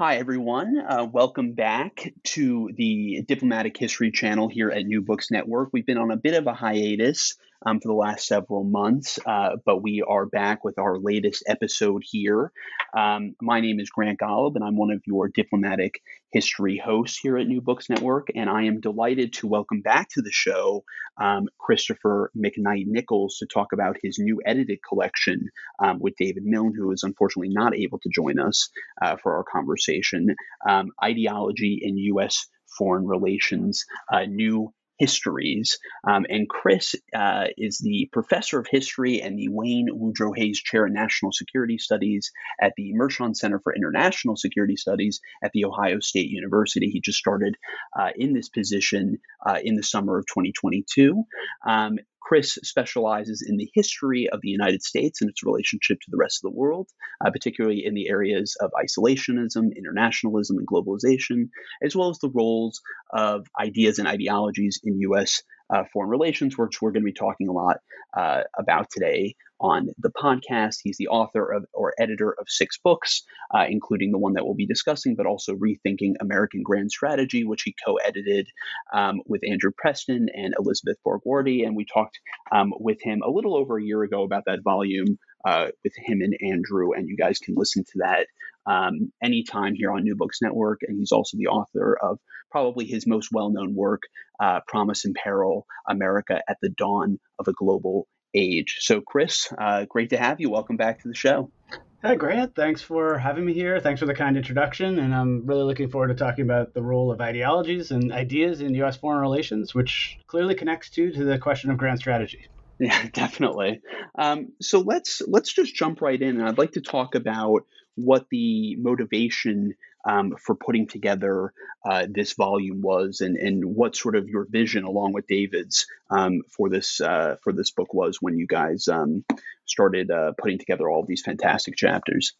Hi, everyone. Uh, welcome back to the Diplomatic History channel here at New Books Network. We've been on a bit of a hiatus um, for the last several months, uh, but we are back with our latest episode here. Um, my name is Grant Golub, and I'm one of your diplomatic history hosts here at New Books Network. And I am delighted to welcome back to the show um, Christopher McKnight Nichols to talk about his new edited collection um, with David Milne, who is unfortunately not able to join us uh, for our conversation um, Ideology in U.S. Foreign Relations, New histories. Um, and Chris uh, is the professor of history and the Wayne Woodrow Hayes Chair in National Security Studies at the Mershon Center for International Security Studies at The Ohio State University. He just started uh, in this position uh, in the summer of 2022. Um, Chris specializes in the history of the United States and its relationship to the rest of the world, uh, particularly in the areas of isolationism, internationalism, and globalization, as well as the roles of ideas and ideologies in U.S. Uh, foreign relations, which we're going to be talking a lot uh, about today on the podcast. He's the author of or editor of six books, uh, including the one that we'll be discussing, but also Rethinking American Grand Strategy, which he co edited um, with Andrew Preston and Elizabeth Borgwardt. And we talked um, with him a little over a year ago about that volume uh, with him and Andrew, and you guys can listen to that um, anytime here on New Books Network. And he's also the author of probably his most well known work, uh, Promise and Peril America at the Dawn of a Global age. So, Chris, uh, great to have you. Welcome back to the show. Hi, Grant. Thanks for having me here. Thanks for the kind introduction. And I'm really looking forward to talking about the role of ideologies and ideas in U.S. foreign relations, which clearly connects to, to the question of grand strategy. Yeah, definitely. Um, so let's let's just jump right in, and I'd like to talk about what the motivation um, for putting together uh, this volume was, and, and what sort of your vision, along with David's, um, for this uh, for this book was when you guys um, started uh, putting together all these fantastic chapters.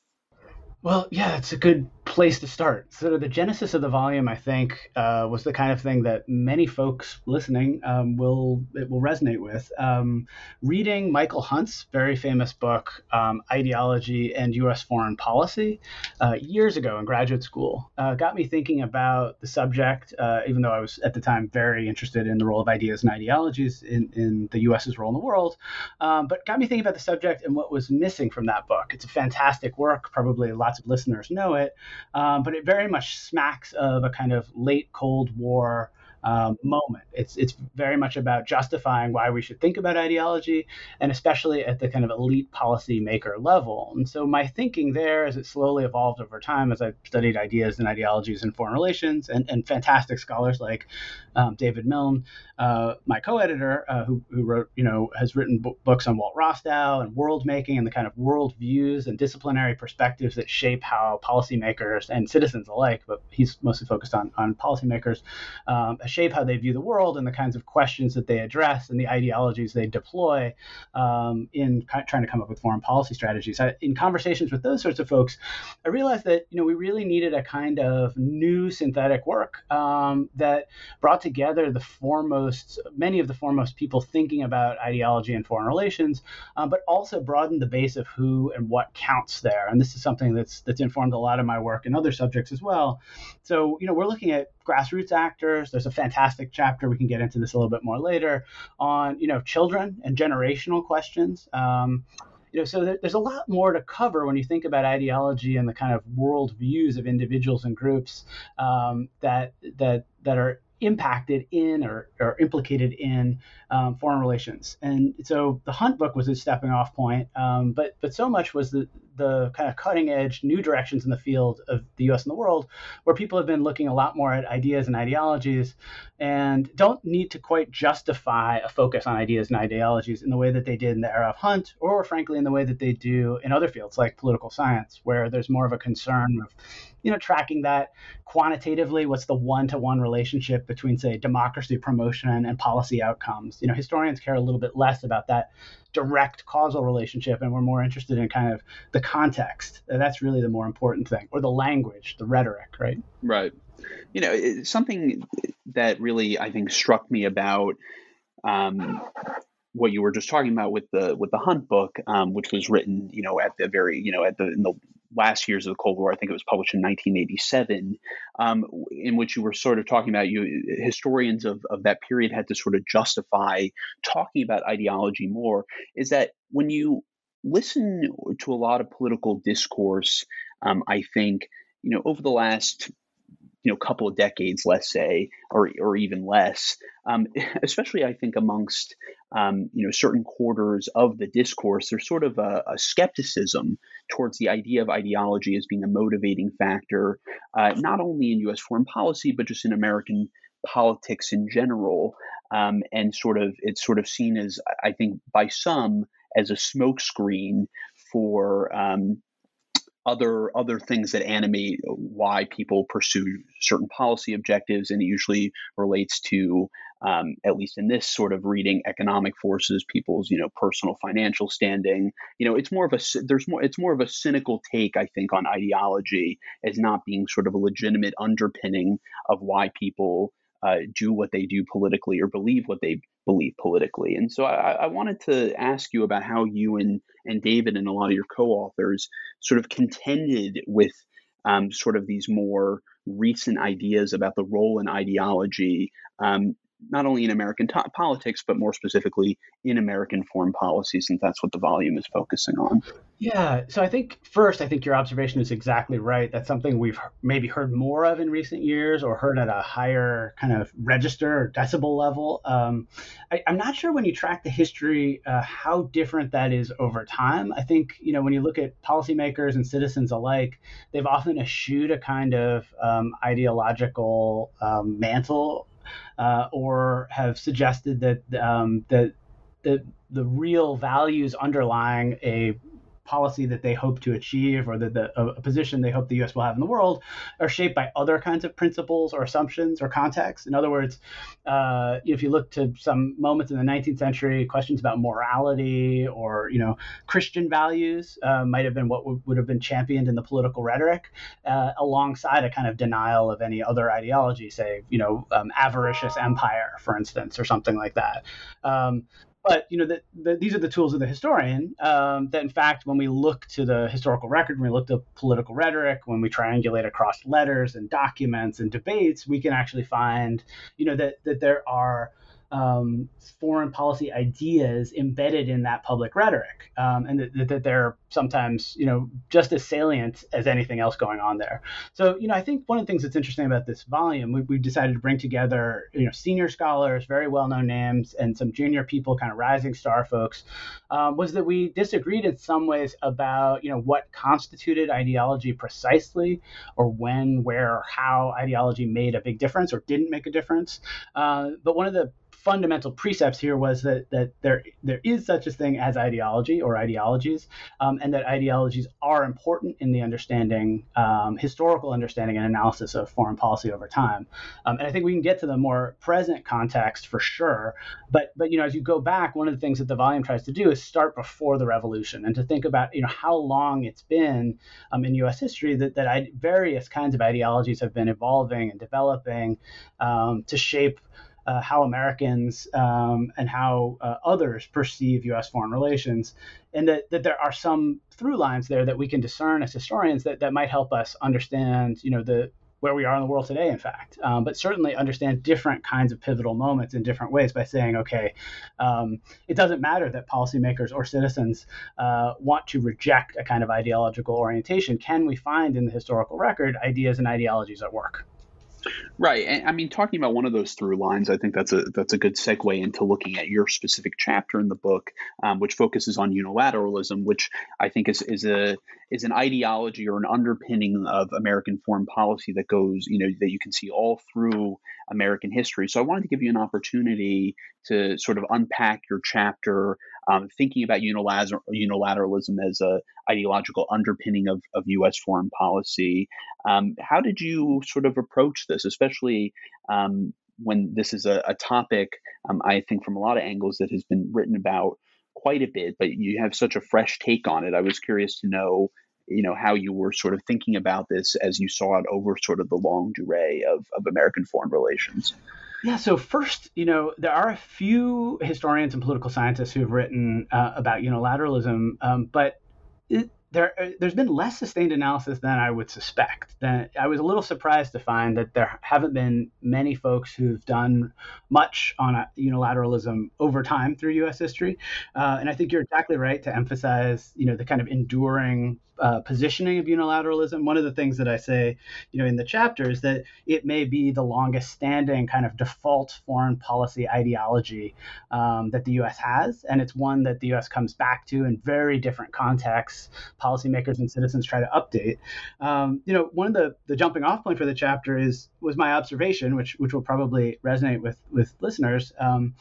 Well, yeah, it's a good place to start. So the genesis of the volume, I think, uh, was the kind of thing that many folks listening um, will it will resonate with. Um, reading Michael Hunt's very famous book, um, "Ideology and U.S. Foreign Policy," uh, years ago in graduate school, uh, got me thinking about the subject. Uh, even though I was at the time very interested in the role of ideas and ideologies in, in the U.S.'s role in the world, um, but got me thinking about the subject and what was missing from that book. It's a fantastic work, probably a lot lots of listeners know it, um, but it very much smacks of a kind of late Cold War um, moment. It's it's very much about justifying why we should think about ideology, and especially at the kind of elite policymaker level. And so my thinking there, as it slowly evolved over time, as I studied ideas and ideologies in foreign relations, and, and fantastic scholars like um, David Milne, uh, my co-editor, uh, who, who wrote, you know, has written b- books on Walt Rostow and world making and the kind of world views and disciplinary perspectives that shape how policymakers and citizens alike, but he's mostly focused on on policymakers. Um, shape how they view the world and the kinds of questions that they address and the ideologies they deploy um, in trying to come up with foreign policy strategies. I, in conversations with those sorts of folks, I realized that you know we really needed a kind of new synthetic work um, that brought together the foremost, many of the foremost people thinking about ideology and foreign relations, um, but also broaden the base of who and what counts there. And this is something that's that's informed a lot of my work and other subjects as well. So you know we're looking at grassroots actors. There's a fantastic chapter we can get into this a little bit more later on, you know, children and generational questions. Um, you know, so there, there's a lot more to cover when you think about ideology and the kind of world views of individuals and groups um, that that that are impacted in or, or implicated in um, foreign relations. And so the Hunt book was a stepping off point, um, but but so much was the the kind of cutting edge new directions in the field of the U.S. and the world, where people have been looking a lot more at ideas and ideologies, and don't need to quite justify a focus on ideas and ideologies in the way that they did in the era of Hunt, or frankly in the way that they do in other fields like political science, where there's more of a concern of you know tracking that quantitatively what's the one-to-one relationship between say democracy promotion and policy outcomes you know historians care a little bit less about that direct causal relationship and we're more interested in kind of the context. That's really the more important thing or the language the rhetoric right? Right. You know something that really i think struck me about um, what you were just talking about with the with the Hunt book, um, which was written, you know, at the very, you know, at the in the last years of the Cold War. I think it was published in 1987, um, in which you were sort of talking about you historians of, of that period had to sort of justify talking about ideology more. Is that when you listen to a lot of political discourse, um, I think you know over the last you know couple of decades, let's say, or or even less, um, especially I think amongst um, you know certain quarters of the discourse, there's sort of a, a, skepticism towards the idea of ideology as being a motivating factor, uh, not only in U.S. foreign policy but just in American politics in general, um, and sort of it's sort of seen as I think by some as a smokescreen for um, other other things that animate why people pursue certain policy objectives, and it usually relates to, um, at least in this sort of reading, economic forces, people's you know personal financial standing. You know, it's more of a there's more it's more of a cynical take, I think, on ideology as not being sort of a legitimate underpinning of why people uh, do what they do politically or believe what they believe politically. And so I, I, wanted to ask you about how you and, and David and a lot of your co authors sort of contended with um, sort of these more recent ideas about the role in ideology um, not only in American t- politics, but more specifically in American foreign policy, since that's what the volume is focusing on. Yeah. So I think first, I think your observation is exactly right. That's something we've maybe heard more of in recent years or heard at a higher kind of register or decibel level. Um, I, am not sure when you track the history uh, how different that is over time. I think, you know, when you look at policymakers and citizens alike, they've often eschewed a kind of um, ideological um, mantle uh, or have suggested that um, that the the real values underlying a policy that they hope to achieve or that the, a position they hope the U.S. will have in the world are shaped by other kinds of principles or assumptions or contexts. In other words, uh, if you look to some moments in the 19th century, questions about morality or you know Christian values uh, might have been what w- would have been championed in the political rhetoric, uh, alongside a kind of denial of any other ideology, say you know um, avaricious empire, for instance, or something like that. Um, but you know the, the, these are the tools of the historian um, that in fact when we look to the historical record when we look to political rhetoric when we triangulate across letters and documents and debates we can actually find you know that that there are um, foreign policy ideas embedded in that public rhetoric, um, and that, that, they're sometimes, you know, just as salient as anything else going on there. So, you know, I think one of the things that's interesting about this volume, we, decided to bring together, you know, senior scholars, very well-known names, and some junior people, kind of rising star folks, um, was that we disagreed in some ways about, you know, what constituted ideology precisely, or when, where, or how ideology made a big difference or didn't make a difference. Uh, but one of the fundamental precepts here was that that there there is such a thing as ideology or ideologies, um, and that ideologies are important in the understanding, um, historical understanding and analysis of foreign policy over time. Um, and I think we can get to the more present context for sure. But but you know, as you go back, one of the things that the volume tries to do is start before the revolution and to think about you know how long it's been um, in U.S. history that that I, various kinds of ideologies have been evolving and developing um, to shape uh, how Americans um, and how uh, others perceive U.S. foreign relations, and that, that there are some through lines there that we can discern as historians that, that might help us understand, you know, the where we are in the world today, in fact, um, but certainly understand different kinds of pivotal moments in different ways by saying, okay, um, it doesn't matter that policymakers or citizens uh, want to reject a kind of ideological orientation. Can we find in the historical record ideas and ideologies at work? Right. And I mean, talking about one of those through lines, I think that's a that's a good segue into looking at your specific chapter in the book, um, which focuses on unilateralism, which I think is is a is an ideology or an underpinning of American foreign policy that goes, you know, that you can see all through American history. So I wanted to give you an opportunity to sort of unpack your chapter, um, thinking about unilateralism as a ideological underpinning of, of U.S. foreign policy. Um, how did you sort of approach this, especially um, when this is a, a topic, um, I think, from a lot of angles that has been written about quite a bit, but you have such a fresh take on it. I was curious to know, you know, how you were sort of thinking about this as you saw it over sort of the longue durée of, of American foreign relations. Yeah, so first, you know, there are a few historians and political scientists who have written uh, about unilateralism, um, but it, there uh, there's been less sustained analysis than I would suspect. That I was a little surprised to find that there haven't been many folks who've done much on unilateralism over time through U.S. history, uh, and I think you're exactly right to emphasize you know the kind of enduring uh, positioning of unilateralism. One of the things that I say, you know, in the chapter is that it may be the longest standing kind of default foreign policy ideology um, that the U.S. has, and it's one that the U.S. comes back to in very different contexts. Policymakers and citizens try to update. Um, you know, one of the the jumping off point for the chapter is was my observation, which which will probably resonate with with listeners, um,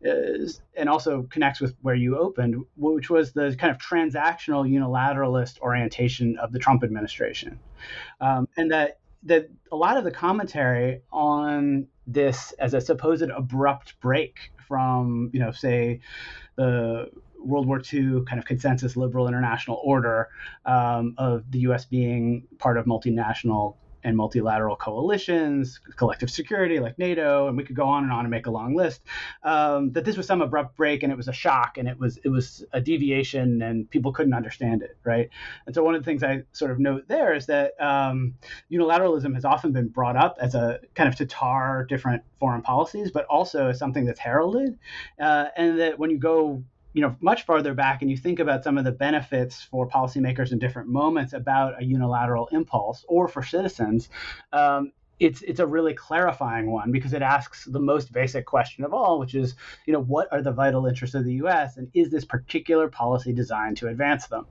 is, and also connects with where you opened, which was the kind of transactional unilateralist orientation of the Trump administration, um, and that that a lot of the commentary on this as a supposed abrupt break from you know say the World War II kind of consensus liberal international order um, of the U.S. being part of multinational and multilateral coalitions, collective security like NATO, and we could go on and on and make a long list. Um, that this was some abrupt break and it was a shock and it was it was a deviation and people couldn't understand it, right? And so one of the things I sort of note there is that um, unilateralism has often been brought up as a kind of to tar different foreign policies, but also as something that's heralded, uh, and that when you go you know much farther back and you think about some of the benefits for policymakers in different moments about a unilateral impulse or for citizens um, it's it's a really clarifying one because it asks the most basic question of all, which is, you know, what are the vital interests of the U.S. and is this particular policy designed to advance them?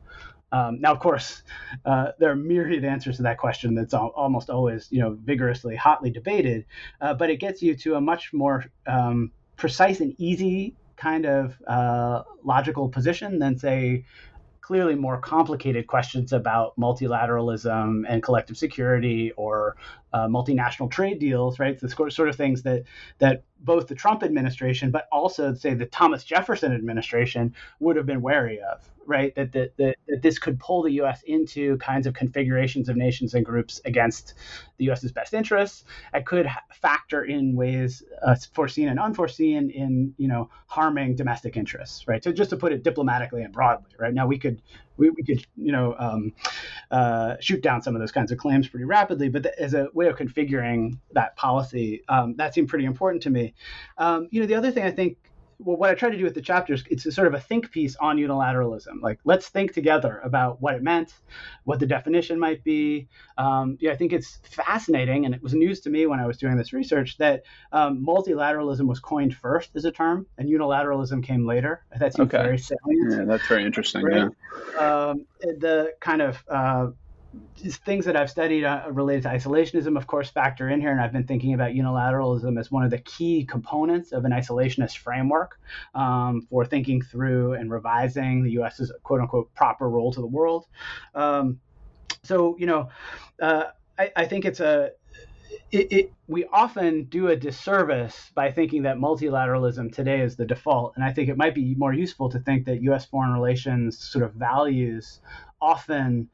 Um, now, of course, uh, there are myriad answers to that question that's al- almost always, you know, vigorously, hotly debated, uh, but it gets you to a much more um, precise and easy kind of uh, logical position than, say, clearly more complicated questions about multilateralism and collective security or uh, multinational trade deals, right? The sort of things that that both the Trump administration, but also say the Thomas Jefferson administration would have been wary of, right? That, that, that, that this could pull the U.S. into kinds of configurations of nations and groups against the U.S.'s best interests. It could factor in ways uh, foreseen and unforeseen in, you know, harming domestic interests, right? So just to put it diplomatically and broadly, right? Now we could we, we could you know um, uh, shoot down some of those kinds of claims pretty rapidly. But as a way of configuring that policy, um, that seemed pretty important to me. Um, you know, the other thing I think well, what I try to do with the chapters, it's a sort of a think piece on unilateralism. Like, let's think together about what it meant, what the definition might be. Um, yeah, I think it's fascinating, and it was news to me when I was doing this research that um, multilateralism was coined first as a term, and unilateralism came later. That seems okay. very salient. Yeah, that's very interesting. Right? Yeah. Um, the kind of uh, things that I've studied uh, related to isolationism, of course, factor in here. And I've been thinking about unilateralism as one of the key components of an isolationist framework um, for thinking through and revising the U.S.'s quote unquote proper role to the world. Um, so, you know, uh, I, I, think it's a it, it, we often do a disservice by thinking that multilateralism today is the default. And I think it might be more useful to think that U.S. foreign relations sort of values often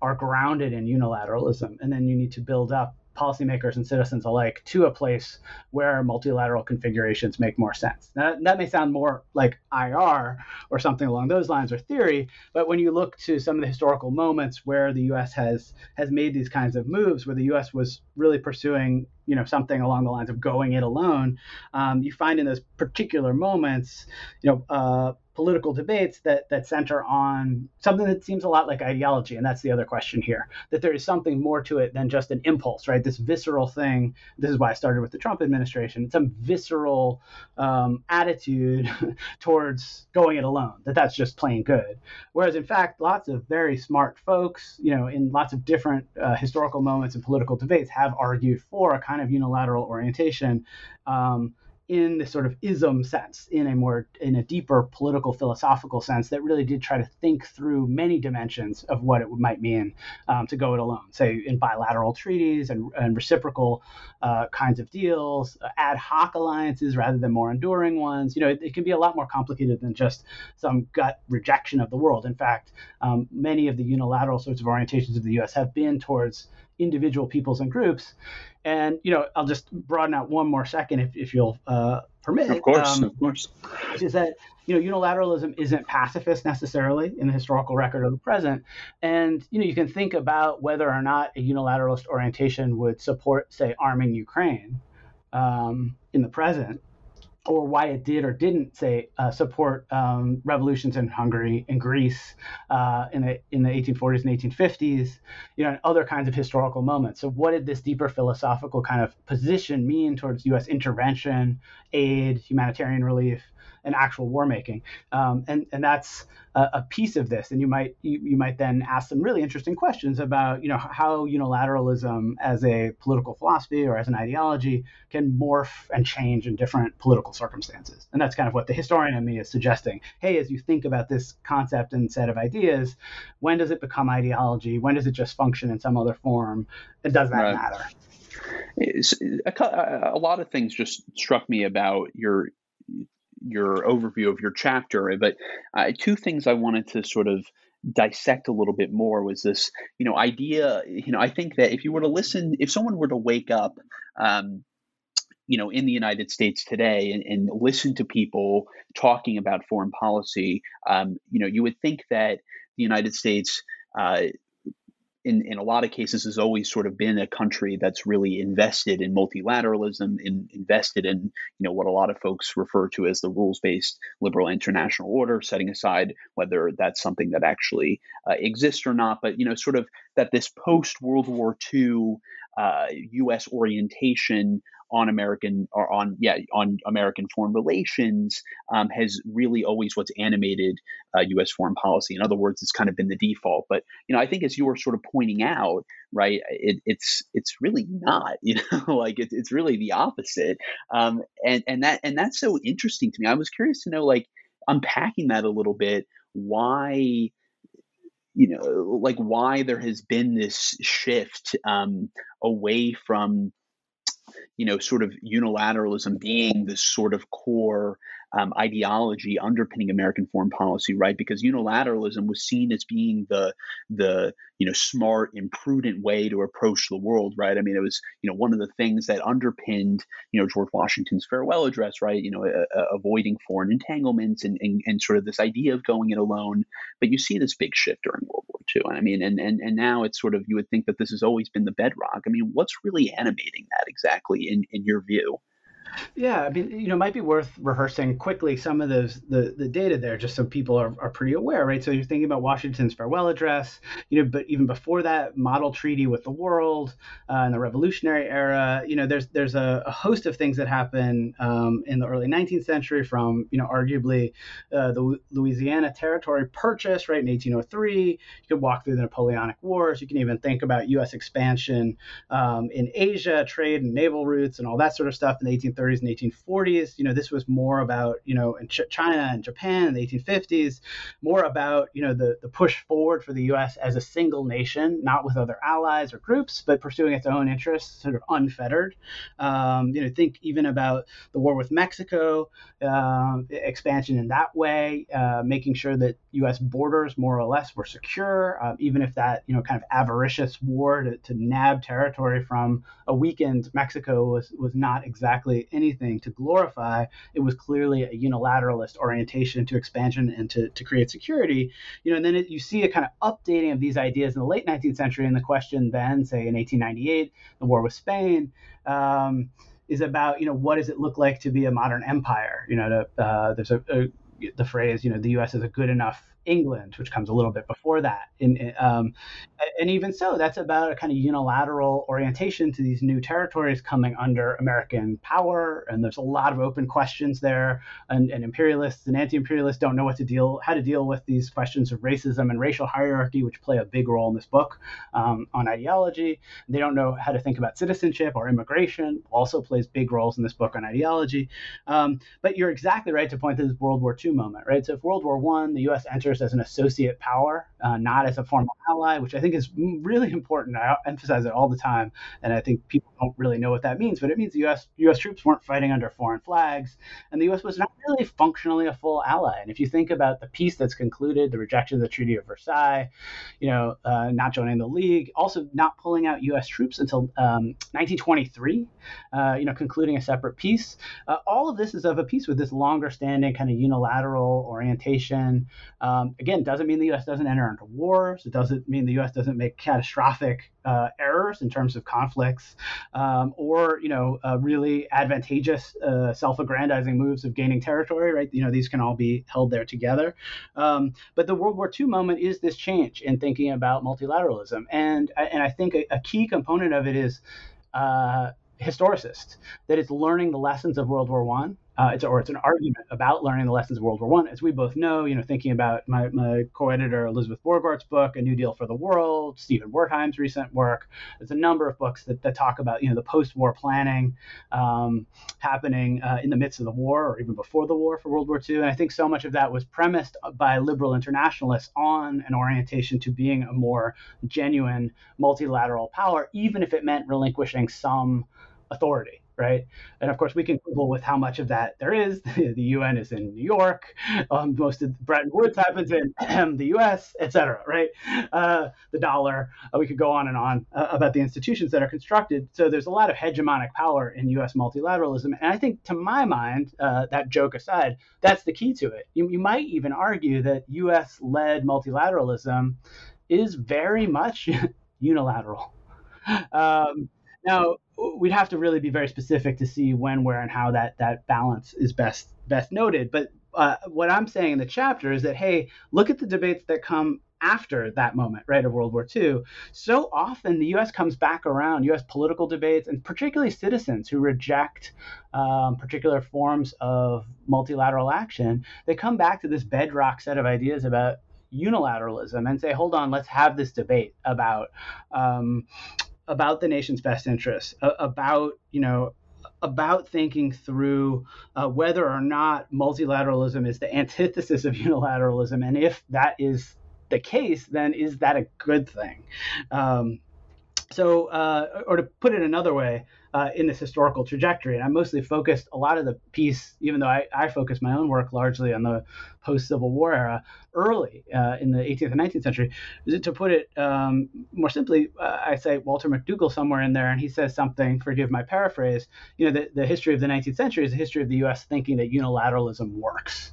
are grounded in unilateralism, and then you need to build up policymakers and citizens alike to a place where multilateral configurations make more sense. Now, that may sound more like IR or something along those lines or theory, but when you look to some of the historical moments where the U.S. has has made these kinds of moves, where the U.S. was really pursuing you know something along the lines of going it alone, um, you find in those particular moments, you know, uh, political debates that that center on something that seems a lot like ideology, and that's the other question here. That there is something more to it than just an impulse, right? This visceral thing. This is why I started with the Trump administration. Some visceral um, attitude towards going it alone. That that's just plain good. Whereas in fact, lots of very smart folks, you know, in lots of different uh, historical moments and political debates, have argued for a kind of unilateral orientation. Um, in this sort of ism sense, in a more in a deeper political philosophical sense that really did try to think through many dimensions of what it might mean um, to go it alone, say in bilateral treaties and, and reciprocal uh, kinds of deals, uh, ad hoc alliances rather than more enduring ones. You know, it, it, can be a lot more complicated than just some gut rejection of the world. In fact, um, many of the unilateral sorts of orientations of the U.S. have been towards individual peoples and groups. And you know, I'll just broaden out one more second, if, if you'll uh, permit. Of course, um, of course. Is that you know unilateralism isn't pacifist necessarily in the historical record of the present, and you know you can think about whether or not a unilateralist orientation would support, say, arming Ukraine um, in the present or why it did or didn't say uh, support um, revolutions in Hungary and Greece uh, in the in the 1840s and 1850s, you know, and other kinds of historical moments. So, what did this deeper philosophical kind of position mean towards U.S. intervention, aid, humanitarian relief, and actual war making? Um, and and that's a, a, piece of this. And you might you, you might then ask some really interesting questions about you know how unilateralism as a political philosophy or as an ideology can morph and change in different political circumstances. And that's kind of what the historian in me is suggesting. Hey, as you think about this concept and set of ideas, when does it become ideology? When does it just function in some other form? And does that right. matter? A, a, lot of things just struck me about your your overview of your chapter. But uh, two things I wanted to sort of dissect a little bit more was this, you know, idea. You know, I think that if you were to listen, if someone were to wake up, um, you know, in the United States today and, and listen to people talking about foreign policy, um, you know, you would think that the United States uh, in, in a lot of cases has always sort of been a country that's really invested in multilateralism, in, invested in you know what a lot of folks refer to as the rules-based liberal international order, setting aside whether that's something that actually uh, exists or not. But you know, sort of that this post World War II uh, U.S. orientation on American or on yeah on American foreign relations um, has really always what's animated uh, U.S. foreign policy. In other words, it's kind of been the default. But you know, I think as you were sort of pointing out, right, it, it's it's really not. You know, like it, it's really the opposite. Um, and and that and that's so interesting to me. I was curious to know, like, unpacking that a little bit. Why? you know, like why there has been this shift um, away from you know, sort of unilateralism being this sort of core um, ideology underpinning American foreign policy, right? Because unilateralism was seen as being the the you know smart, imprudent way to approach the world, right? I mean, it was you know one of the things that underpinned you know George Washington's farewell address, right? You know, avoiding foreign entanglements and, and and sort of this idea of going it alone. But you see this big shift during World War II. And I mean, and and and now it's sort of you would think that this has always been the bedrock. I mean, what's really animating that exactly in in your view? Yeah, I mean, you know, it might be worth rehearsing quickly some of those the, the data there, just so people are, are pretty aware, right? So you're thinking about Washington's farewell address, you know, but even before that, model treaty with the world uh, in the Revolutionary era. You know, there's there's a, a host of things that happen um, in the early 19th century, from you know, arguably uh, the Louisiana Territory purchase, right, in 1803. You could walk through the Napoleonic Wars. You can even think about U.S. expansion um, in Asia, trade and naval routes, and all that sort of stuff in the 1830s 1830s and 1840s. You know, this was more about you know in Ch- China and Japan in the 1850s, more about you know the the push forward for the U.S. as a single nation, not with other allies or groups, but pursuing its own interests, sort of unfettered. Um, you know, think even about the war with Mexico, uh, expansion in that way, uh, making sure that U.S. borders more or less were secure, uh, even if that you know kind of avaricious war to, to nab territory from a weakened Mexico was was not exactly anything to glorify. It was clearly a unilateralist orientation to expansion and to, to create security. You know, and then it, you see a kind of updating of these ideas in the late 19th century, and the question then, say in 1898, the war with Spain. Um, is about you know what does it look like to be a modern empire you know to, uh, there's a, a the phrase, you know, the U.S. is a good enough England, which comes a little bit before that. In, um, and even so, that's about a kind of unilateral orientation to these new territories coming under American power. And there's a lot of open questions there. And, and imperialists and anti-imperialists don't know what to deal, how to deal with these questions of racism and racial hierarchy, which play a big role in this book um, on ideology. They don't know how to think about citizenship or immigration, also plays big roles in this book on ideology. Um, but you're exactly right to point to this World War II moment, right? So if World War One, the U.S. enters as an associate power, uh, not as a formal ally, which I think is really important. I emphasize it all the time, and I think people don't really know what that means. But it means the U.S. U.S. troops weren't fighting under foreign flags, and the U.S. was not really functionally a full ally. And if you think about the peace that's concluded, the rejection of the Treaty of Versailles, you know, uh, not joining the League, also not pulling out U.S. troops until um, 1923, uh, you know, concluding a separate peace. Uh, all of this is of a piece with this longer-standing kind of unilateral orientation. Um, again, doesn't mean the U.S. doesn't enter into wars. It doesn't mean the U.S. doesn't make catastrophic uh, errors in terms of conflicts, um, or you know, uh, really advantageous uh, self-aggrandizing moves of gaining territory. Right? You know, these can all be held there together. Um, but the World War II moment is this change in thinking about multilateralism, and and I think a, a key component of it is uh, historicist, that it's learning the lessons of World War One. Uh, it's or it's an argument about learning the lessons of World War One. As we both know, you know, thinking about my, my co-editor Elizabeth Borgwardt's book, A New Deal for the World, Stephen Wertheim's recent work. There's a number of books that, that talk about you know the post-war planning um, happening uh, in the midst of the war or even before the war for World War II. And I think so much of that was premised by liberal internationalists on an orientation to being a more genuine multilateral power, even if it meant relinquishing some authority, right? And of course, we can quibble with how much of that there is. the UN is in New York. Um, most of Bretton Woods happens in the US, et cetera, right? Uh, the dollar. Uh, we could go on and on uh, about the institutions that are constructed. So there's a lot of hegemonic power in US multilateralism. And I think, to my mind, uh, that joke aside, that's the key to it. You, you might even argue that US led multilateralism is very much unilateral. Um, now, we'd have to really be very specific to see when, where, and how that that balance is best best noted. But uh, what I'm saying in the chapter is that hey, look at the debates that come after that moment, right, of World War II. So often the U.S. comes back around, U.S. political debates, and particularly citizens who reject um, particular forms of multilateral action, they come back to this bedrock set of ideas about unilateralism and say, hold on, let's have this debate about um, about the nation's best interests, about you know about thinking through uh, whether or not multilateralism is the antithesis of unilateralism, and if that is the case, then is that a good thing? Um, so, uh, or to put it another way, uh, in this historical trajectory. And I mostly focused a lot of the piece, even though I, I my own work largely on the post Civil War era, early uh, in the 18th and 19th century. To put it um, more simply, uh, I say Walter McDougall somewhere in there, and he says something, forgive my paraphrase, you know, the, the history of the 19th century is the history of the U.S. thinking that unilateralism works.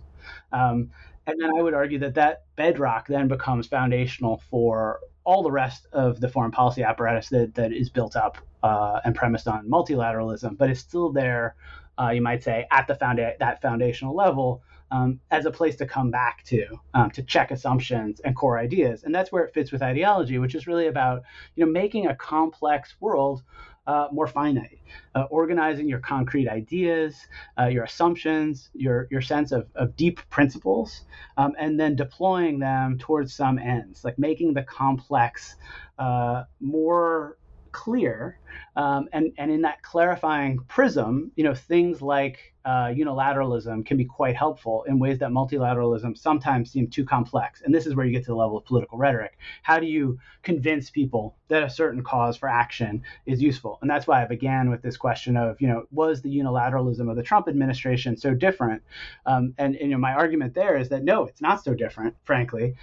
Um, and then I would argue that that bedrock then becomes foundational for all the rest of the foreign policy apparatus that, that is built up uh, and premised on multilateralism, but it's still there, uh, you might say, at the founda- that foundational level um, as a place to come back to, um, to check assumptions and core ideas. And that's where it fits with ideology, which is really about you know making a complex world uh, more finite, uh, organizing your concrete ideas, uh, your assumptions, your your sense of, of deep principles, um, and then deploying them towards some ends, like making the complex uh, more clear. Um, and, and in that clarifying prism, you know, things like uh, unilateralism can be quite helpful in ways that multilateralism sometimes seem too complex. And this is where you get to the level of political rhetoric. How do you convince people that a certain cause for action is useful? And that's why I began with this question of, you know, was the unilateralism of the Trump administration so different? Um, and, and you know, my argument there is that no, it's not so different, frankly.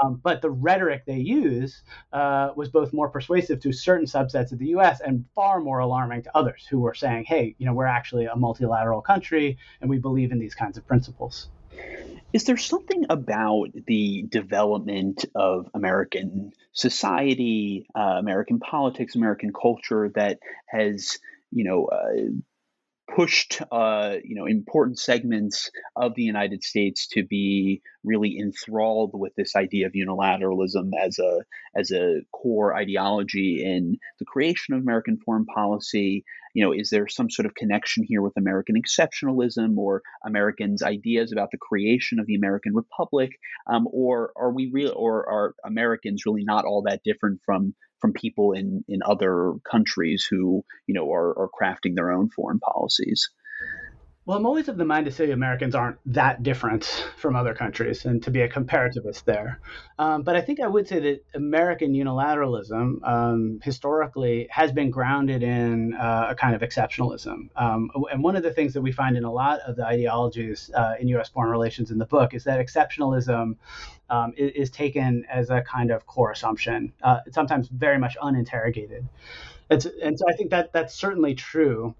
Um, but the rhetoric they use uh, was both more persuasive to certain subsets of the U.S. and far more alarming to others who were saying, "Hey, you know, we're actually a multilateral country and we believe in these kinds of principles." Is there something about the development of American society, uh, American politics, American culture that has, you know, uh, pushed uh, you know important segments of the United States to be really enthralled with this idea of unilateralism as a as a core ideology in the creation of American foreign policy. You know, is there some sort of connection here with American exceptionalism or Americans' ideas about the creation of the American Republic, um, or are we real, or are Americans really not all that different from from people in in other countries who you know are, are crafting their own foreign policies. Well, I'm always of the mind to say Americans aren't that different from other countries and to be a comparativist there. Um, but I think I would say that American unilateralism um, historically has been grounded in uh, a kind of exceptionalism. Um, and one of the things that we find in a lot of the ideologies uh, in U.S. foreign relations in the book is that exceptionalism um, is, is, taken as a kind of core assumption, uh, sometimes very much uninterrogated. It's, and so I think that that's certainly true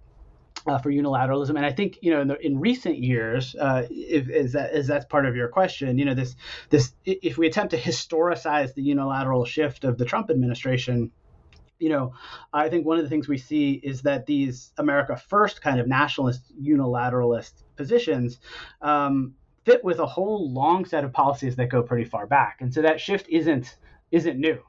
uh, for unilateralism. And I think you know in, the, in recent years, uh, if is that is that's part of your question, you know this this if we attempt to historicize the unilateral shift of the Trump administration. You know, I think one of the things we see is that these America First kind of nationalist unilateralist positions um, fit with a whole long set of policies that go pretty far back, and so that shift isn't isn't new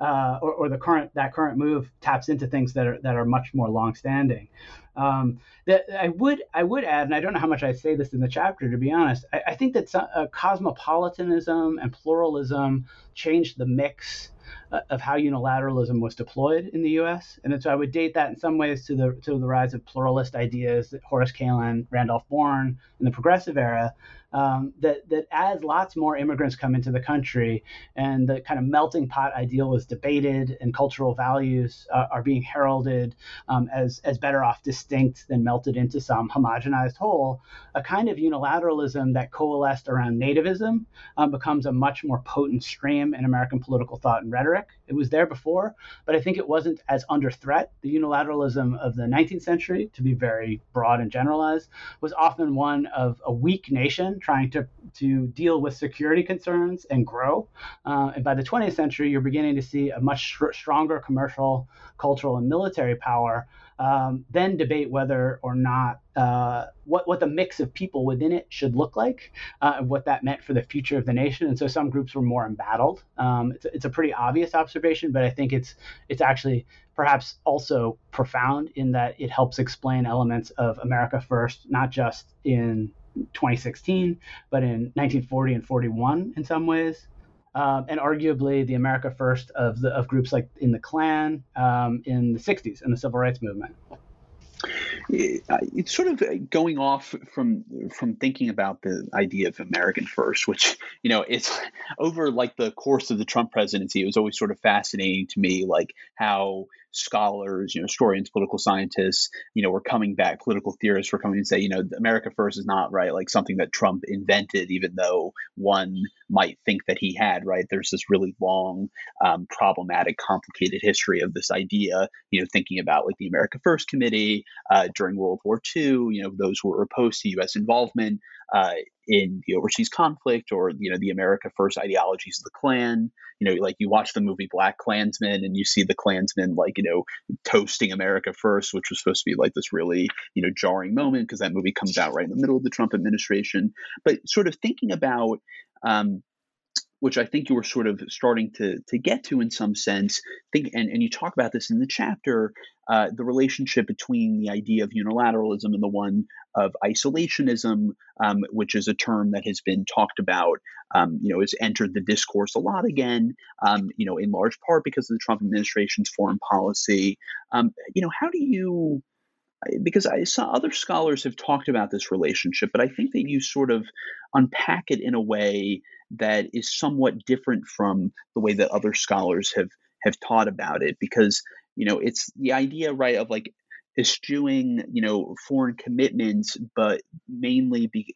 uh, or, or, the current that current move taps into things that are that are much more longstanding. Um, that I would I would add, and I don't know how much I say this in the chapter to be honest. I, I think that uh, cosmopolitanism and pluralism changed the mix of how unilateralism was deployed in the U.S. And so I would date that in some ways to the to the rise of pluralist ideas that Horace Kallen, Randolph Bourne in the Progressive era, um, that that as lots more immigrants come into the country and the kind of melting pot ideal is debated and cultural values uh, are being heralded um, as as better off distinct than melted into some homogenized whole, a kind of unilateralism that coalesced around nativism um, becomes a much more potent stream in American political thought and rhetoric rhetoric it was there before, but I think it wasn't as under threat. The unilateralism of the 19th century, to be very broad and generalized, was often one of a weak nation trying to, to deal with security concerns and grow. Uh, and by the 20th century, you're beginning to see a much stronger commercial, cultural, and military power um, then debate whether or not uh, what what the mix of people within it should look like, uh, and what that meant for the future of the nation. And so some groups were more embattled. Um, it's, it's a pretty obvious observation, but I think it's it's actually perhaps also profound in that it helps explain elements of America First, not just in 2016, but in 1940 and 41 in some ways um, and arguably the America First of the of groups like in the Klan um, in the '60s and the Civil Rights Movement. It's sort of uh, going off from from thinking about the idea of American First, which you know it's over like the course of the Trump presidency. It was always sort of fascinating to me, like how scholars, you know, historians, political scientists, you know, were coming back, political theorists were coming and say, you know, America first is not right, like something that Trump invented, even though one might think that he had, right? There's this really long, um, problematic, complicated history of this idea, you know, thinking about like the America First Committee uh, during World War II, you know, those who were opposed to U.S. involvement uh, in the overseas conflict or you know the America First ideologies of the Klan. You know, like you watch the movie Black Klansman and you see the Klansmen like you know toasting America First, which was supposed to be like this really you know jarring moment because that movie comes out right in the middle of the Trump administration. But sort of thinking about um, which I think you were sort of starting to to get to in some sense. Think and, and you talk about this in the chapter, uh, the relationship between the idea of unilateralism and the one of isolationism, um, which is a term that has been talked about, um, you know, has entered the discourse a lot again, um, you know, in large part because of the Trump administration's foreign policy. Um, you know, how do you because I saw other scholars have talked about this relationship, but I think that you sort of unpack it in a way that is somewhat different from the way that other scholars have have taught about it. Because you know, it's the idea, right, of like eschewing, you know, foreign commitments, but mainly be,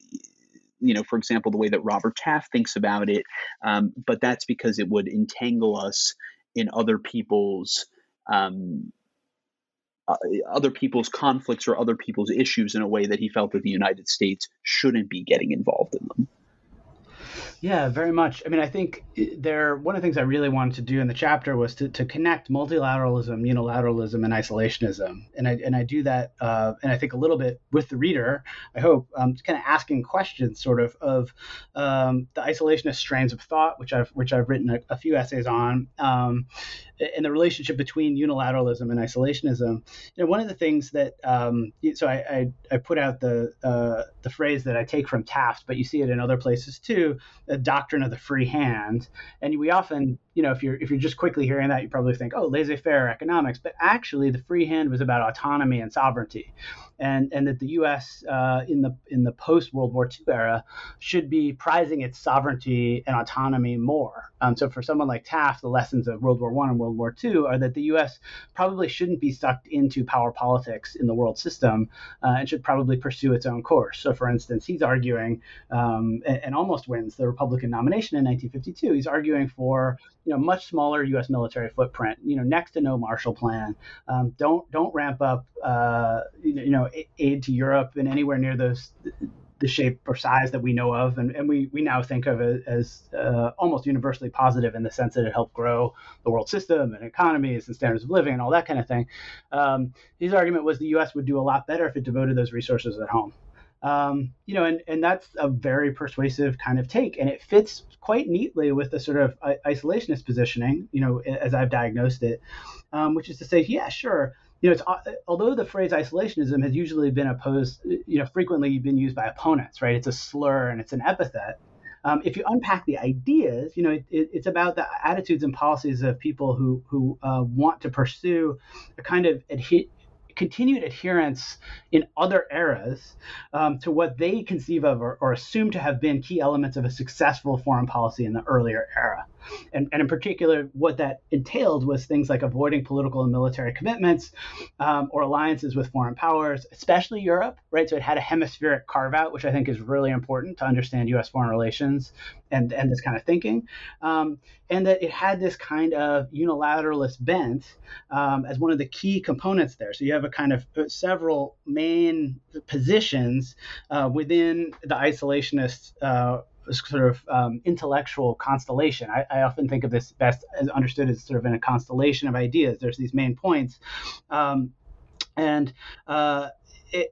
you know, for example, the way that Robert Taft thinks about it. Um, but that's because it would entangle us in other people's um, uh, other people's conflicts or other people's issues in a way that he felt that the United States shouldn't be getting involved in them. Yeah, very much. I mean, I think there one of the things I really wanted to do in the chapter was to, to connect multilateralism, unilateralism, and isolationism, and I and I do that, uh, and I think a little bit with the reader. I hope um, kind of asking questions, sort of, of um, the isolationist strains of thought, which I've which I've written a, a few essays on, um, and the relationship between unilateralism and isolationism. You know, one of the things that um, so I, I, I put out the uh, the phrase that I take from Taft, but you see it in other places too, doctrine of the free hand. And we often, you know, if you're if you're just quickly hearing that, you probably think, oh, laissez-faire economics. But actually, the free hand was about autonomy and sovereignty and and that the U.S. Uh, in the in the post World War II era should be prizing its sovereignty and autonomy more. Um, so for someone like Taft, the lessons of World War One and World War II are that the U.S. probably shouldn't be sucked into power politics in the world system uh, and should probably pursue its own course. So for instance, he's arguing um, and, and almost wins the Republican nomination in 1952. He's arguing for you know much smaller U.S. military footprint, you know next to no Marshall Plan. Um, don't don't ramp up uh, you know aid to Europe and anywhere near those the shape or size that we know of, and, and we, we now think of it as uh, almost universally positive in the sense that it helped grow the world system and economies and standards of living and all that kind of thing. Um, his argument was the U.S. would do a lot better if it devoted those resources at home. Um, you know, and, and that's a very persuasive kind of take, and it fits quite neatly with the sort of isolationist positioning, you know, as I've diagnosed it, um, which is to say, yeah, sure, you know, it's uh, although the phrase isolationism has usually been opposed, you know, frequently been used by opponents, right? It's a slur and it's an epithet. Um, if you unpack the ideas, you know, it, it, it's about the attitudes and policies of people who who uh, want to pursue a kind of adhe- continued adherence in other eras um, to what they conceive of or, or, assume to have been key elements of a successful foreign policy in the earlier era. And, and in particular, what that entailed was things like avoiding political and military commitments um, or alliances with foreign powers, especially Europe, right? So it had a hemispheric carve out, which I think is really important to understand U.S. foreign relations and, and this kind of thinking. Um, and that it had this kind of unilateralist bent um, as one of the key components there. So you have a kind of uh, several main positions uh, within the isolationist. Uh, sort of um, intellectual constellation. I, I, often think of this best as understood as sort of in a constellation of ideas. There's these main points, um, and uh,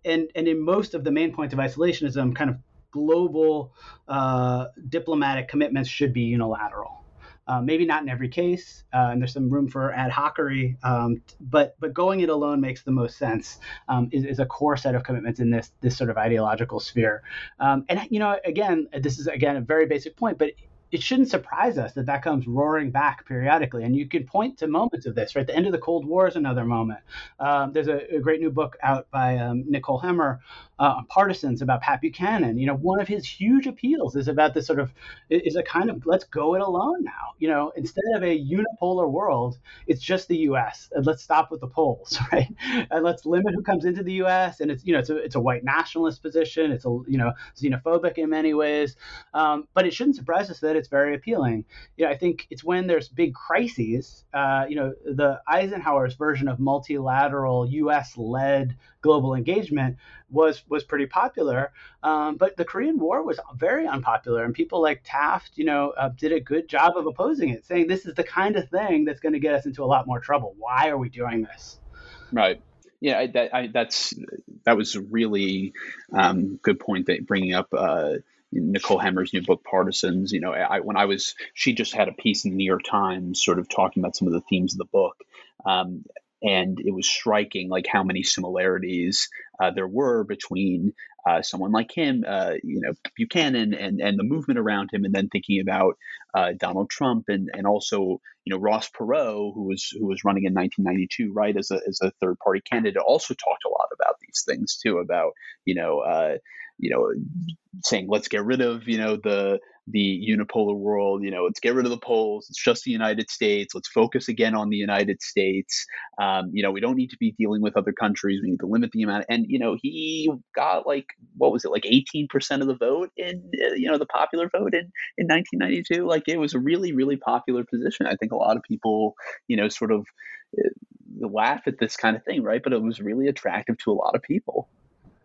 and and in most of the main points of isolationism, kind of global uh, diplomatic commitments should be unilateral. Uh, maybe not in every case, uh, and there's some room for ad hocery, um, but but going it alone makes the most sense. Um, is, is, a core set of commitments in this this sort of ideological sphere. Um, and you know, again, this is again a very basic point, but it shouldn't surprise us that that comes roaring back periodically. And you can point to moments of this, right? The end of the Cold War is another moment. Um, there's a, a, great new book out by um, Nicole Hemmer uh, on partisans about Pat Buchanan. You know, one of his huge appeals is about this sort of is a kind of let's go it alone now. You know, instead of a unipolar world, it's just the U.S. and let's stop with the poles, right? And let's limit who comes into the U.S. And it's you know it's a it's a white nationalist position. It's a you know xenophobic in many ways, um, but it shouldn't surprise us that it's very appealing. Know, I think it's when there's big crises. Uh, you know, the Eisenhower's version of multilateral U.S.-led global engagement was was pretty popular. Um, but the Korean War was very unpopular, and people like Taft, you know, uh, did a good job of opposing it, saying this is the kind of thing that's going to get us into a lot more trouble. Why are we doing this? Right. Yeah, I, that, I, that's that was a really um, good point that bringing up. Uh, Nicole Hemmer's new book, Partisans. You know, I, when I was, she just had a piece in the New York Times, sort of talking about some of the themes of the book. Um, and it was striking like how many similarities uh, there were between uh, someone like him, uh, you know, Buchanan and, and the movement around him, and then thinking about uh, Donald Trump and, and also, you know, Ross Perot, who was who was running in 1992, right, as a, as a third party candidate, also talked a lot about these things too, about, you know, uh, you know, saying let's get rid of, you know, the the unipolar world. You know, let's get rid of the poles. It's just the United States. Let's focus again on the United States. Um, you know, we don't need to be dealing with other countries. We need to limit the amount. And you know, he got like what was it, like eighteen percent of the vote in uh, you know the popular vote in in 1992. Like it was a really really popular position. I think a lot of people you know sort of uh, laugh at this kind of thing, right? But it was really attractive to a lot of people.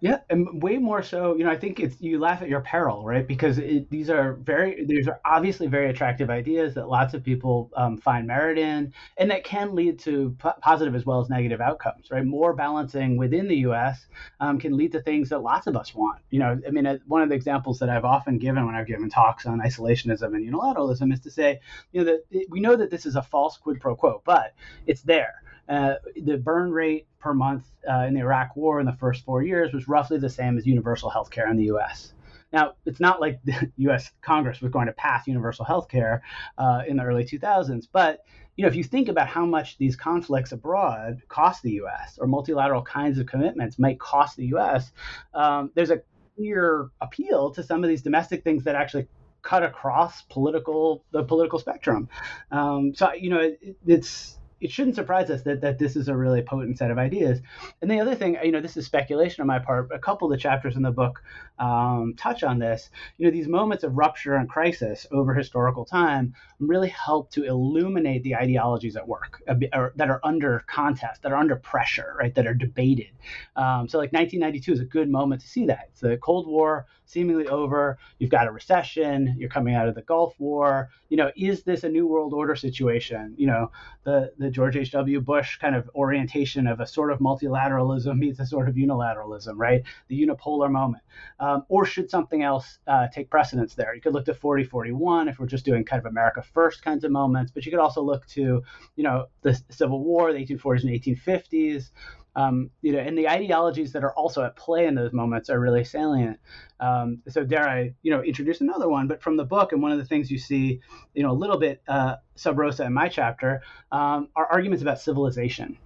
Yeah, and way more so, you know, I think it's you laugh at your peril, right? Because it, these are very, these are obviously very attractive ideas that lots of people um, find merit in, and that can lead to p- positive as well as negative outcomes, right? More balancing within the U.S. Um, can lead to things that lots of us want. You know, I mean, uh, one of the examples that I've often given when I've given talks on isolationism and unilateralism is to say, you know, that we know that this is a false quid pro quo, but it's there uh, the burn rate per month uh, in the Iraq War in the first four years was roughly the same as universal health care in the U.S. Now, it's not like the U.S. Congress was going to pass universal health care uh, in the early 2000s, but you know, if you think about how much these conflicts abroad cost the U.S. or multilateral kinds of commitments might cost the U.S., um, there's a clear appeal to some of these domestic things that actually cut across political the political spectrum. Um, so you know, it, it's it shouldn't surprise us that, that this is a really potent set of ideas. And the other thing, you know, this is speculation on my part. A couple of the chapters in the book um, touch on this. You know, these moments of rupture and crisis over historical time really help to illuminate the ideologies at work or that are under contest, that are under pressure, right, that are debated. Um, so, like 1992 is a good moment to see that. It's the Cold War seemingly over. You've got a recession. You're coming out of the Gulf War. You know, is this a new world order situation? You know, the the George H. W. Bush kind of orientation of a sort of multilateralism meets a sort of unilateralism, right? The unipolar moment. Um, or should something else uh, take precedence there? You could look to 4041 if we're just doing kind of America first kinds of moments, but you could also look to, you know, the Civil War, the 1840s and 1850s, um, you know, and the ideologies that are also at play in those moments are really salient. Um, so dare I, you know, introduce another one, but from the book, and one of the things you see, you know, a little bit uh, sub rosa in my chapter um, are arguments about civilization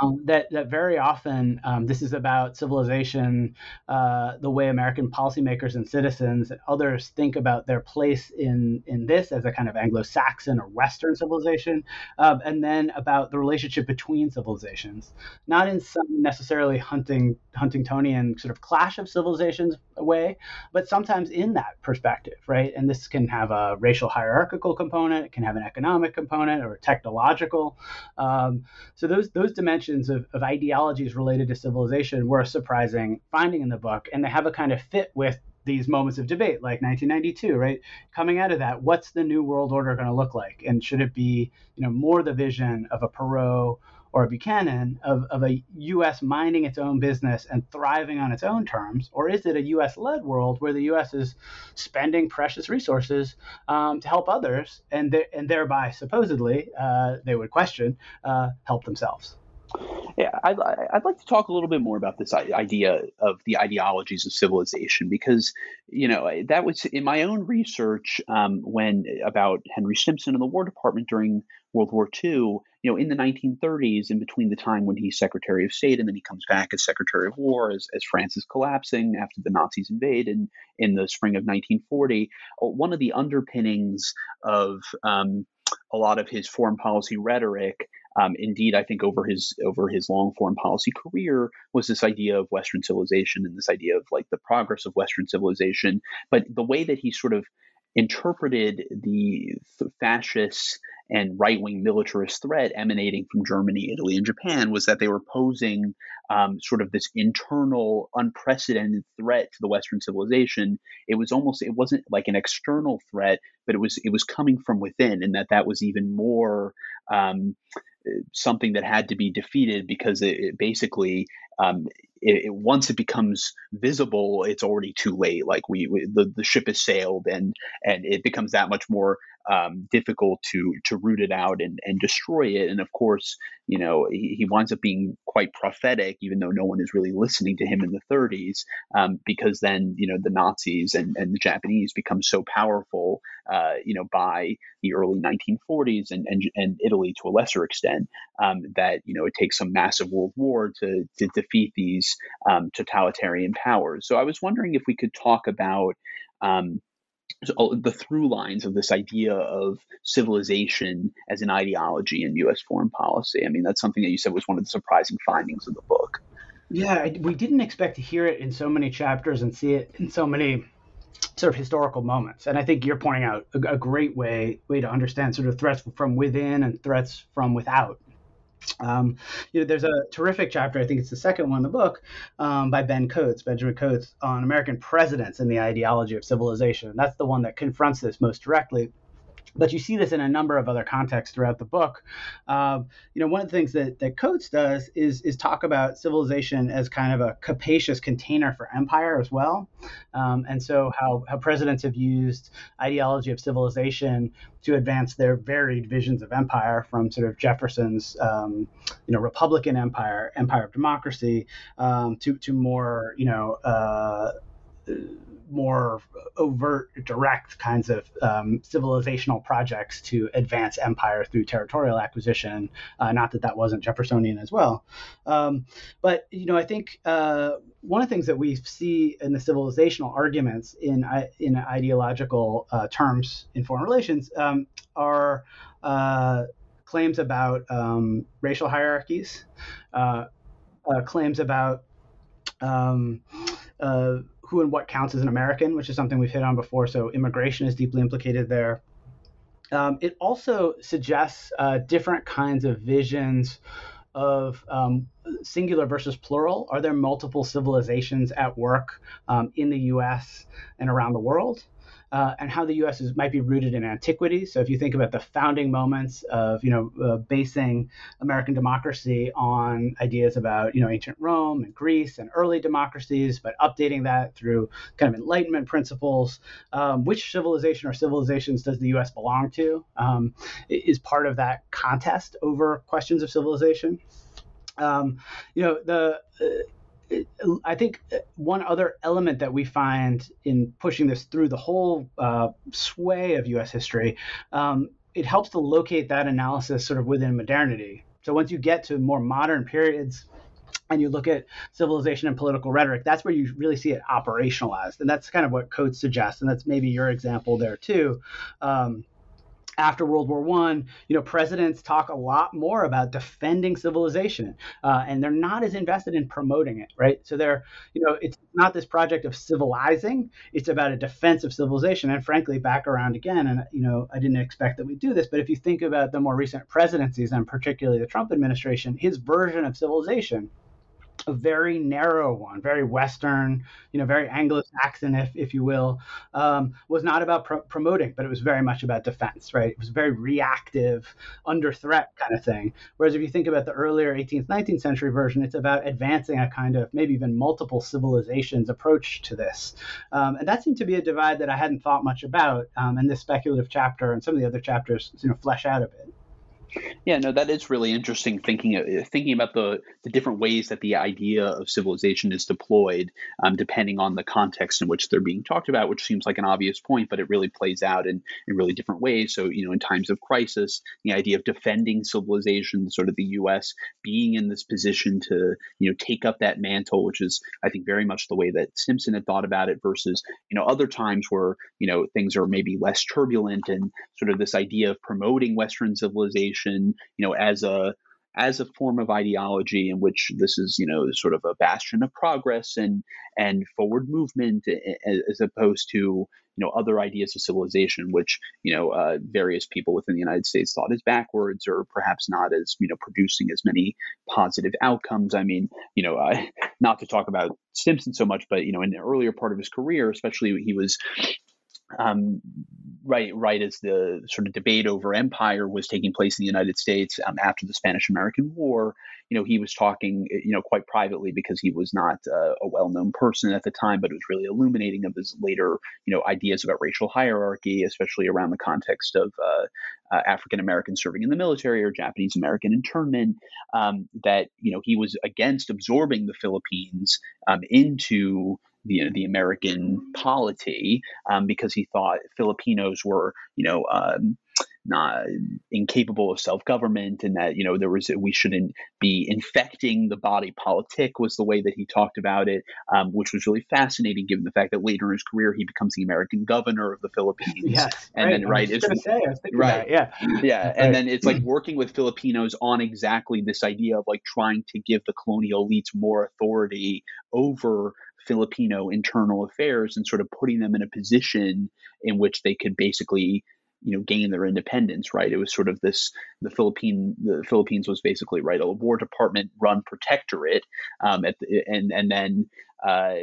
um, that that very often um, this is about civilization, uh, the way American policymakers and citizens and others think about their place in in this as a kind of Anglo-Saxon or Western civilization, um, and then about the relationship between civilizations, not in some necessarily hunting Huntingtonian sort of clash of civilizations way, but sometimes in that perspective, right? And this can have a racial hierarchical component, it can have an economic component or technological. Um, so those those dimensions of, of ideologies related to civilization were a surprising finding in the book, and they have a kind of fit with these moments of debate like 1992 right coming out of that what's the new world order going to look like and should it be you know more the vision of a perot or a Buchanan of, of a U.S. minding its own business and thriving on its own terms? Or is it a U.S. led world where the U.S. is spending precious resources um, to help others and, th- and thereby, supposedly, uh, they would question, uh, help themselves? Yeah, I'd, I'd like to talk a little bit more about this idea of the ideologies of civilization because, you know, that was in my own research um, when about Henry Stimson and the War Department during World War II, you know, in the 1930s, in between the time when he's Secretary of State and then he comes back as Secretary of War as, as France is collapsing after the Nazis invade in, in the spring of 1940, uh, one of the underpinnings of um, a lot of his foreign policy rhetoric um, indeed, I think over his over his long foreign policy career was this idea of Western civilization and this idea of like the progress of Western civilization. But the way that he sort of interpreted the fascist and right wing militarist threat emanating from Germany, Italy, and Japan was that they were posing um, sort of this internal, unprecedented threat to the Western civilization. It was almost it wasn't like an external threat, but it was it was coming from within, and that that was even more um, something that had to be defeated because it, it basically um, it, it, once it becomes visible, it's already too late. Like we, we the, the ship has sailed, and and it becomes that much more um, difficult to to root it out and, and destroy it. And of course, you know, he, he winds up being quite prophetic, even though no one is really listening to him in the 30s, um, because then you know the Nazis and, and the Japanese become so powerful, uh, you know, by the early 1940s and and, and Italy to a lesser extent, um, that you know it takes some massive world war to to defeat these um, totalitarian powers. So I was wondering if we could talk about um, Oh, the through lines of this idea of civilization as an ideology in U.S. foreign policy. I mean, that's something that you said was one of the surprising findings of the book. Yeah, we didn't expect to hear it in so many chapters and see it in so many sort of historical moments. And I think you're pointing out a, a great way way to understand sort of threats from within and threats from without. Um, you know, there's a terrific chapter, I think it's the second one in the book, um, by Ben Coates, Benjamin Coates, on American presidents and the ideology of civilization. And that's the one that confronts this most directly but you see this in a number of other contexts throughout the book. Uh, you know, one of the things that, that Coates does is is talk about civilization as kind of a capacious container for empire as well, um, and so how how presidents have used ideology of civilization to advance their varied visions of empire, from sort of Jefferson's um, you know Republican empire, empire of democracy, um, to to more you know. Uh, more overt, direct kinds of um, civilizational projects to advance empire through territorial acquisition. Uh, not that that wasn't Jeffersonian as well, um, but you know, I think uh, one of the things that we see in the civilizational arguments in in ideological uh, terms in foreign relations um, are uh, claims about um, racial hierarchies, uh, uh, claims about um, uh, who and what counts as an American, which is something we've hit on before. So immigration is deeply implicated there. Um, it also suggests uh, different kinds of visions of um, singular versus plural. Are there multiple civilizations at work um, in the US and around the world? Uh, and how the U.S. is, might be rooted in antiquity. So if you think about the founding moments of you know uh, basing American democracy on ideas about you know ancient Rome and Greece and early democracies, but updating that through kind of Enlightenment principles, um, which civilization or civilizations does the U.S. belong to? Um, is part of that contest over questions of civilization. Um, you know the uh, I think one other element that we find in pushing this through the whole uh, sway of U.S. history, um, it helps to locate that analysis sort of within modernity. So once you get to more modern periods, and you look at civilization and political rhetoric, that's where you really see it operationalized, and that's kind of what Coates suggests, and that's maybe your example there too. Um, after World War One, you know, presidents talk a lot more about defending civilization, uh, and they're not as invested in promoting it, right? So they're, you know, it's not this project of civilizing; it's about a defense of civilization. And frankly, back around again, and you know, I didn't expect that we'd do this, but if you think about the more recent presidencies, and particularly the Trump administration, his version of civilization a very narrow one, very Western, you know, very Anglo-Saxon, if, if you will, um, was not about promoting, but it was very much about defense, right? It was very reactive, under threat kind of thing. Whereas if you think about the earlier 18th, 19th century version, it's about advancing a kind of maybe even multiple civilizations approach to this. Um, and that seemed to be a divide that I hadn't thought much about. Um, and this speculative chapter and some of the other chapters, you know, flesh out a bit. Yeah, no, that is really interesting. Thinking uh, thinking about the the different ways that the idea of civilization is deployed, um, depending on the context in which they're being talked about, which seems like an obvious point, but it really plays out in in really different ways. So, you know, in times of crisis, the idea of defending civilization, sort of the U.S. being in this position to you know take up that mantle, which is I think very much the way that Stimson had thought about it, versus you know other times where you know things are maybe less turbulent and sort of this idea of promoting Western civilization you know, as a as a form of ideology in which this is, you know, sort of a bastion of progress and and forward movement, as opposed to you know other ideas of civilization, which you know uh, various people within the United States thought is backwards or perhaps not as you know producing as many positive outcomes. I mean, you know, uh, not to talk about Stimson so much, but you know, in the earlier part of his career, especially he was um, right right as the sort of debate over empire was taking place in the United States um, after the Spanish American War, you know, he was talking, you know, quite privately because he was not uh, a well-known person at the time, but it was really illuminating of his later, you know, ideas about racial hierarchy, especially around the context of uh, uh, African Americans serving in the military or Japanese American internment. Um, that you know he was against absorbing the Philippines um, into you know, the American polity um, because he thought Filipinos were, you know, um, not incapable of self-government and that you know there was we shouldn't be infecting the body politic was the way that he talked about it um, which was really fascinating given the fact that later in his career he becomes the american governor of the philippines yes, and right. then right it's say, right yeah yeah right. and then it's like working with filipinos on exactly this idea of like trying to give the colonial elites more authority over Filipino internal affairs and sort of putting them in a position in which they could basically you know gain their independence right? It was sort of this the philippine the philippines was basically right a war department run protectorate um, at the, and and then uh,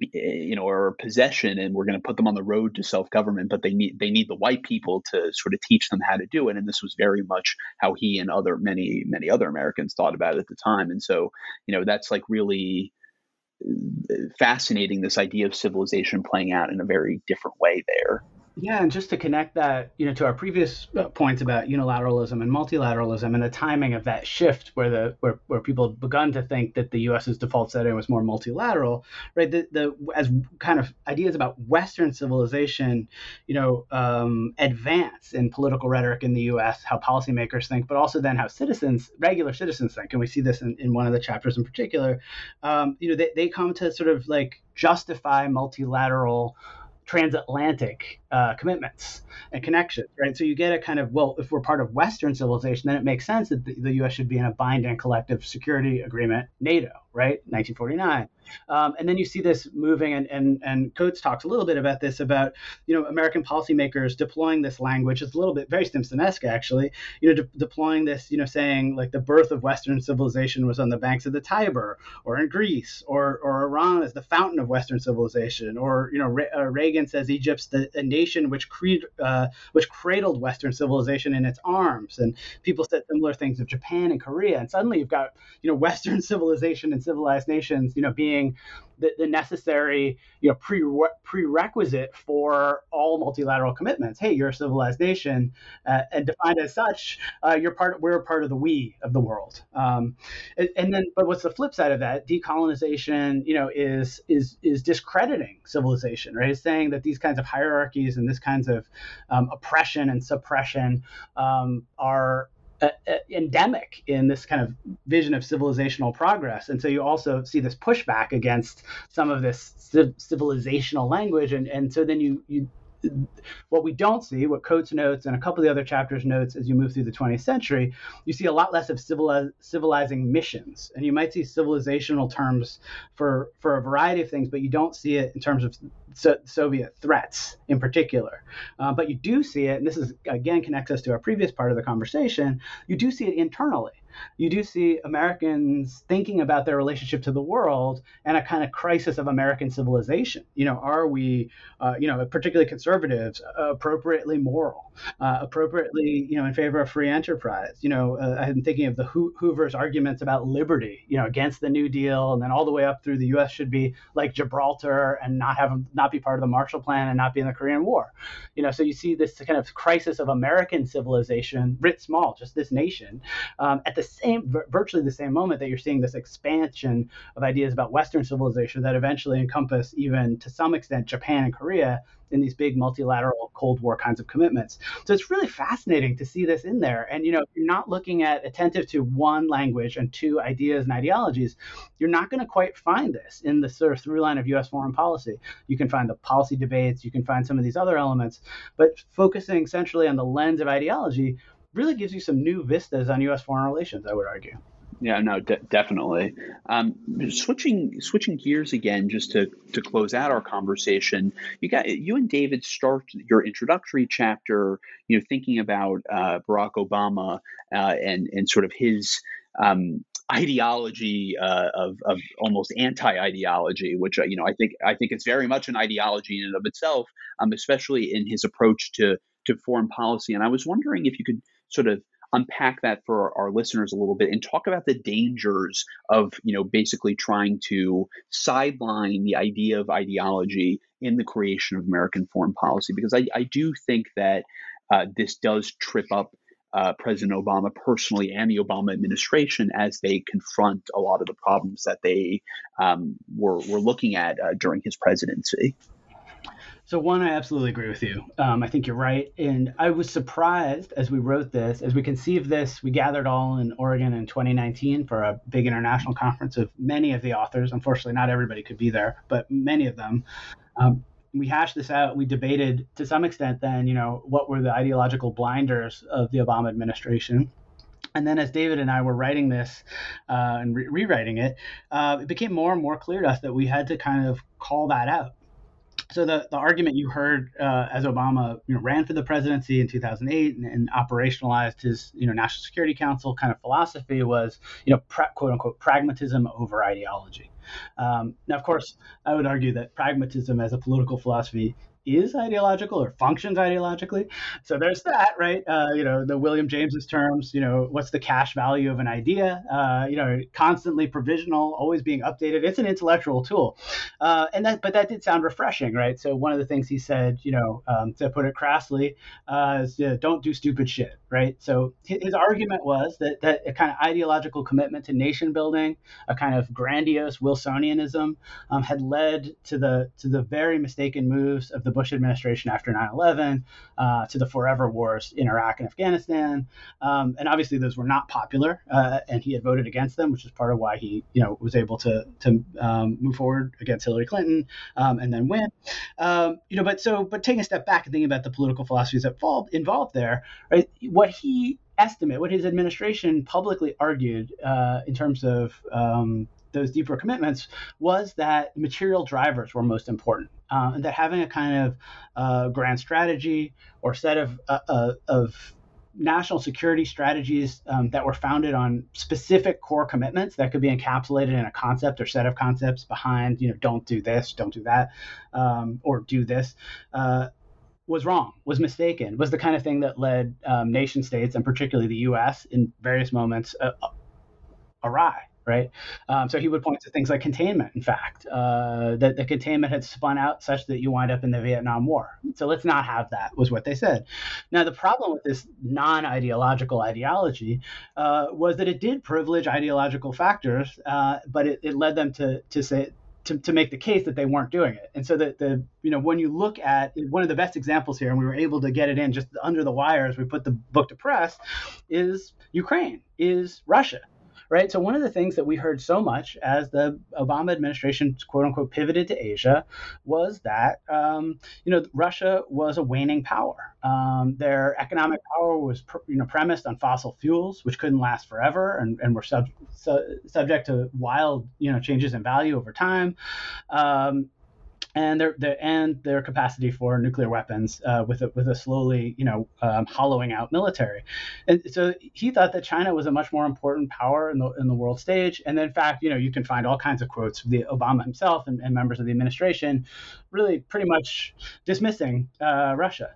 you know or possession and we're going to put them on the road to self-government but they need they need the white people to sort of teach them how to do it and this was very much how he and other many many other americans thought about it at the time and so you know that's like really fascinating this idea of civilization playing out in a very different way there yeah, and just to connect that, you know, to our previous uh, points about unilateralism and multilateralism and the timing of that shift where the where, where people had begun to think that the US's default setting was more multilateral, right? The, the as kind of ideas about Western civilization, you know, um, advance in political rhetoric in the US, how policymakers think, but also then how citizens, regular citizens think. And we see this in, in one of the chapters in particular. Um, you know, they, they come to sort of like justify multilateral transatlantic uh, commitments and connections, right? So you get a kind of, well, if we're part of Western civilization, then it makes sense that the, the U.S. should be in a binding collective security agreement, NATO, right? 1949. Um, and then you see this moving, and, and, and Coates talks a little bit about this about, you know, American policymakers deploying this language. It's a little bit very Stimson-esque, actually, you know, de- deploying this, you know, saying like the birth of Western civilization was on the banks of the Tiber or in Greece or, or Iran is the fountain of Western civilization. Or, you know, Re- uh, Reagan says Egypt's the, a nation which, cre- uh, which cradled Western civilization in its arms. And people said similar things of Japan and Korea. And suddenly you've got, you know, Western civilization and civilized nations, you know, being the, the necessary you know pre- prerequisite for all multilateral commitments. Hey, you're a civilized nation, uh, and defined as such, uh, you're part. We're part of the we of the world. Um, and, and, then, but what's the flip side of that? Decolonization, you know, is is is discrediting civilization, right? It's saying that these kinds of hierarchies and this kinds of um, oppression and suppression um, are uh, endemic in this kind of vision of civilizational progress. And so you also see this pushback against some of this civilizational language. And, and so then you, you what we don't see, what Coates notes and a couple of the other chapters notes as you move through the 20th century, you see a lot less of civiliz- civilizing missions. And you might see civilizational terms for, for a variety of things, but you don't see it in terms of so- Soviet threats in particular. Uh, but you do see it, and this is again connects us to our previous part of the conversation, you do see it internally you do see Americans thinking about their relationship to the world and a kind of crisis of American civilization. You know, are we, uh, you know, particularly conservatives, appropriately moral, uh, appropriately, you know, in favor of free enterprise? You know, uh, I'm thinking of the Ho- Hoover's arguments about liberty, you know, against the New Deal, and then all the way up through the U.S. should be like Gibraltar and not have not be part of the Marshall Plan and not be in the Korean War. You know, so you see this kind of crisis of American civilization, writ small, just this nation, um, at the same, virtually the same moment that you're seeing this expansion of ideas about Western civilization that eventually encompass even to some extent Japan and Korea in these big multilateral Cold War kinds of commitments. So it's really fascinating to see this in there. And you know, if you're not looking at attentive to one language and two ideas and ideologies, you're not going to quite find this in the sort of through line of U.S. foreign policy. You can find the policy debates, you can find some of these other elements, but focusing centrally on the lens of ideology really gives you some new vistas on U.S. foreign relations. I would argue. Yeah, no, de- definitely. Um, switching switching gears again, just to to close out our conversation. You got you and David start your introductory chapter. You know, thinking about uh, Barack Obama uh, and and sort of his um, ideology uh, of, of almost anti-ideology, which uh, you know I think I think it's very much an ideology in and of itself, um, especially in his approach to to foreign policy. And I was wondering if you could sort of unpack that for our listeners a little bit and talk about the dangers of you know basically trying to sideline the idea of ideology in the creation of American foreign policy because I, I do think that uh, this does trip up uh, President Obama personally and the Obama administration as they confront a lot of the problems that they um, were, were looking at uh, during his presidency. So one, I absolutely agree with you. Um, I think you're right, and I was surprised as we wrote this, as we conceived this. We gathered all in Oregon in 2019 for a big international conference of many of the authors. Unfortunately, not everybody could be there, but many of them. Um, we hashed this out. We debated to some extent. Then, you know, what were the ideological blinders of the Obama administration? And then, as David and I were writing this uh, and re- rewriting it, uh, it became more and more clear to us that we had to kind of call that out so the, the argument you heard uh, as Obama you know, ran for the presidency in 2008 and, and, operationalized his you know National Security Council kind of philosophy was you know pra- quote unquote pragmatism over ideology. Um, now, of course, I would argue that pragmatism as a political philosophy is ideological or functions ideologically. So there's that, right? Uh, you know, the William James's terms. You know, what's the cash value of an idea? Uh, you know, constantly provisional, always being updated. It's an intellectual tool, uh, and that. But that did sound refreshing, right? So one of the things he said, you know, um, to put it crassly, uh, is you know, don't do stupid shit, right? So his argument was that that a kind of ideological commitment to nation building, a kind of grandiose Wilsonianism, um, had led to the to the very mistaken moves of the Bush administration after 9/11, uh, to the forever wars in Iraq and Afghanistan, um, and obviously those were not popular, uh, and he had voted against them, which is part of why he, you know, was able to to um, move forward against Hillary Clinton um, and then win. Um, you know, but so but taking a step back and thinking about the political philosophies involved involved there, right? What he estimate, what his administration publicly argued uh, in terms of um, those deeper commitments was that material drivers were most important, uh, and that having a kind of uh, grand strategy or set of uh, uh, of national security strategies um, that were founded on specific core commitments that could be encapsulated in a concept or set of concepts behind, you know, don't do this, don't do that, um, or do this, uh, was wrong, was mistaken, was the kind of thing that led um, nation states and particularly the U.S. in various moments uh, awry right? Um, so he would point to things like containment, in fact, uh, that the containment had spun out such that you wind up in the Vietnam War. So let's not have that, was what they said. Now, the problem with this non ideological ideology uh, was that it did privilege ideological factors, uh, but it, it led them to, to say, to, to make the case that they weren't doing it. And so that the you know when you look at one of the best examples here, and we were able to get it in just under the wire as we put the book to press, is Ukraine, is Russia right? So one of the things that we heard so much as the Obama administration quote unquote pivoted to Asia was that um, you know Russia was a waning power. Um, their economic power was you know premised on fossil fuels, which couldn't last forever and, and were sub, su- subject to wild you know changes in value over time. Um, and their, their and their capacity for nuclear weapons uh, with a with a slowly you know um, hollowing out military, and so he thought that China was a much more important power in the in the world stage. And in fact, you know, you can find all kinds of quotes from the Obama himself and, and members of the administration, really pretty much dismissing uh, Russia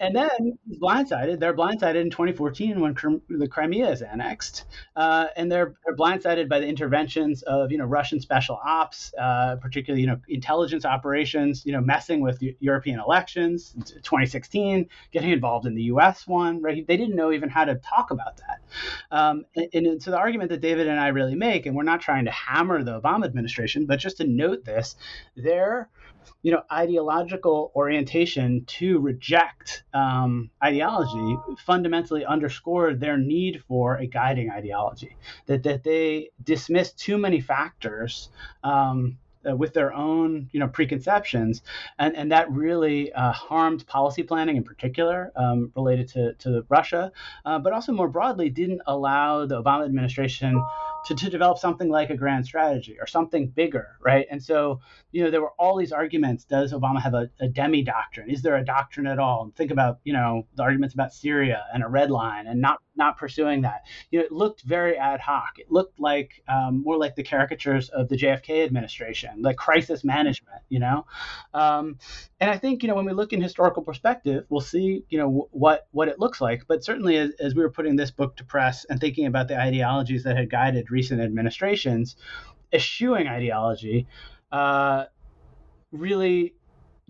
and then he's blindsided. They're blindsided in 2014 when the Crimea is annexed, uh, and they're, they're, blindsided by the interventions of you know Russian special ops, uh, particularly you know intelligence operations, you know messing with European elections. 2016, getting involved in the U.S. one. Right? They didn't know even how to talk about that. Um, and, and so the argument that David and I really make, and we're not trying to hammer the Obama administration, but just to note this, they're you know, ideological orientation to reject um, ideology fundamentally underscored their need for a guiding ideology. That that they dismissed too many factors um, uh, with their own you know preconceptions, and and that really uh, harmed policy planning in particular um, related to to Russia, uh, but also more broadly didn't allow the Obama administration to, to develop something like a grand strategy or something bigger, right? And so, you know, there were all these arguments. Does Obama have a, a demi doctrine? Is there a doctrine at all? And think about, you know, the arguments about Syria and a red line and not not pursuing that. You know, it looked very ad hoc. It looked like um, more like the caricatures of the JFK administration, like crisis management. You know, um, and I think you know when we look in historical perspective, we'll see you know w- what what it looks like. But certainly, as, as we were putting this book to press and thinking about the ideologies that had guided recent administrations, eschewing ideology uh, really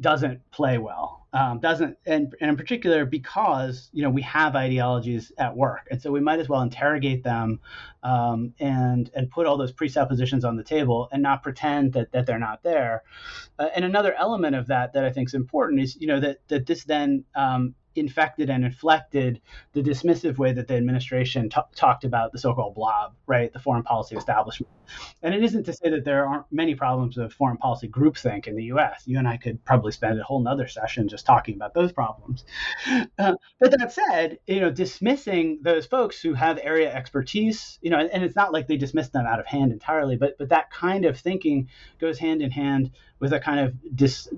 doesn't play well um, doesn't and, and in particular because you know we have ideologies at work. And so we might as well interrogate them um, and and put all those presuppositions on the table and not pretend that, that they're not there. Uh, and another element of that that i think is important is you know that that this then um, infected and inflected the dismissive way that the administration t- talked about the so-called blob, right, the foreign policy establishment. And it isn't to say that there aren't many problems of foreign policy groupthink in the U.S. You and I could probably spend a whole nother session just talking about those problems. Uh, but that said, you know, dismissing those folks who have area expertise, you know, and, and it's not like they dismiss them out of hand entirely, but but that kind of thinking goes hand in hand with a kind of dis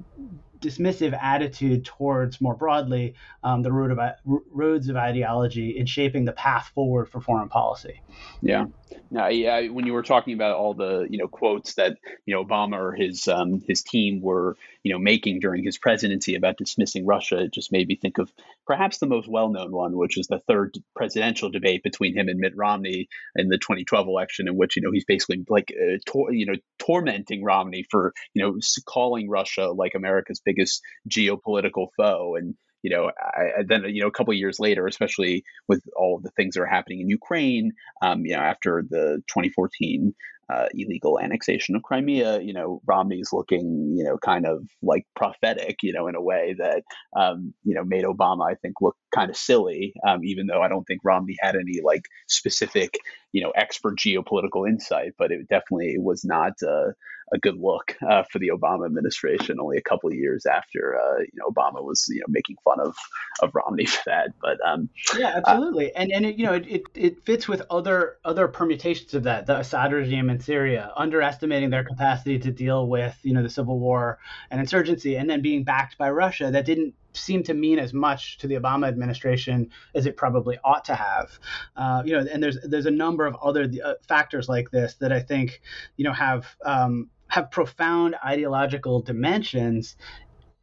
dismissive attitude towards more broadly um, the road of, roads of ideology in shaping the path forward for foreign policy. Yeah, now, yeah. When you were talking about all the you know quotes that you know Obama or his um, his team were you know making during his presidency about dismissing Russia, it just made me think of perhaps the most well known one, which is the third presidential debate between him and Mitt Romney in the 2012 election, in which you know he's basically like uh, tor- you know tormenting Romney for you know calling Russia like America's biggest geopolitical foe. And you know, I, then you know a couple of years later, especially with all of the things that are happening in Ukraine, um, you know, after the 2014 uh, illegal annexation of Crimea, you know, Romney's looking, you know, kind of like prophetic, you know, in a way that, um, you know, made Obama, I think, look kind of silly, um, even though I don't think Romney had any like specific, you know, expert geopolitical insight, but it definitely was not uh, a good look uh, for the Obama administration. Only a couple of years after, uh, you know, Obama was, you know, making fun of of Romney for that. But um, yeah, uh, absolutely, and and it, you know, it, it, it fits with other other permutations of that. The Assad regime in Syria, underestimating their capacity to deal with, you know, the civil war and insurgency, and then being backed by Russia, that didn't seem to mean as much to the Obama administration as it probably ought to have. Uh, you know, and there's there's a number of other uh, factors like this that I think you know have um, have profound ideological dimensions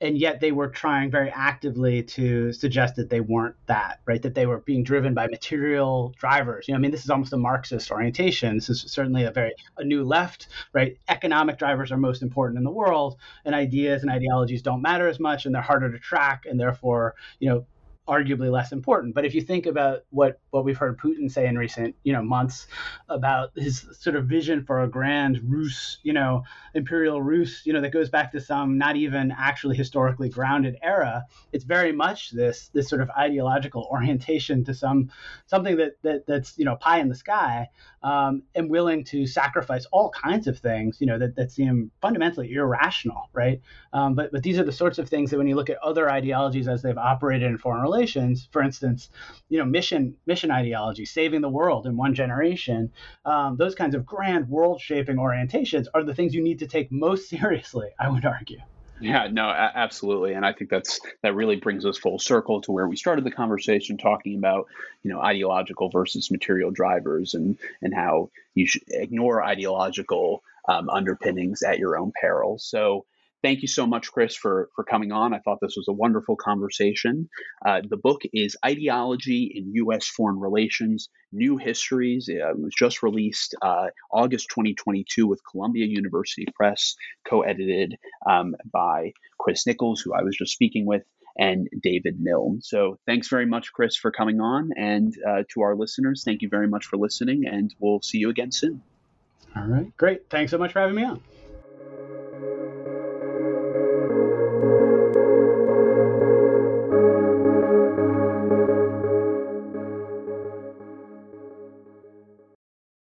and yet they were trying very actively to suggest that they weren't that right? That they were being driven by material drivers. You know i mean this is almost a marxist orientation. This is certainly a very a new left right? Economic drivers are most important in the world and ideas and ideologies don't matter as much and they're harder to track and therefore you know arguably less important. But if you think about what what we've heard Putin say in recent you know months about his sort of vision for a grand Rus, you know, imperial Rus, you know, that goes back to some not even actually historically grounded era, it's very much this this sort of ideological orientation to some something that, that that's you know pie in the sky um, and willing to sacrifice all kinds of things, you know, that, that seem fundamentally irrational, right? Um, but but these are the sorts of things that when you look at other ideologies as they've operated in foreign for instance, you know, mission mission ideology, saving the world in one generation, um, those kinds of grand world shaping orientations are the things you need to take most seriously. I would argue. Yeah, no, absolutely, and I think that's that really brings us full circle to where we started the conversation, talking about you know ideological versus material drivers, and and how you should ignore ideological um, underpinnings at your own peril. So thank you so much, Chris, for, for coming on. I thought this was a wonderful conversation. Uh, the book is Ideology in U.S. Foreign Relations New Histories. It was just released uh, August 2022 with Columbia University Press, co edited um, by Chris Nichols, who I was just speaking with. And David Milne. So, thanks very much, Chris, for coming on. And uh, to our listeners, thank you very much for listening. And we'll see you again soon. All right. Great. Thanks so much for having me on.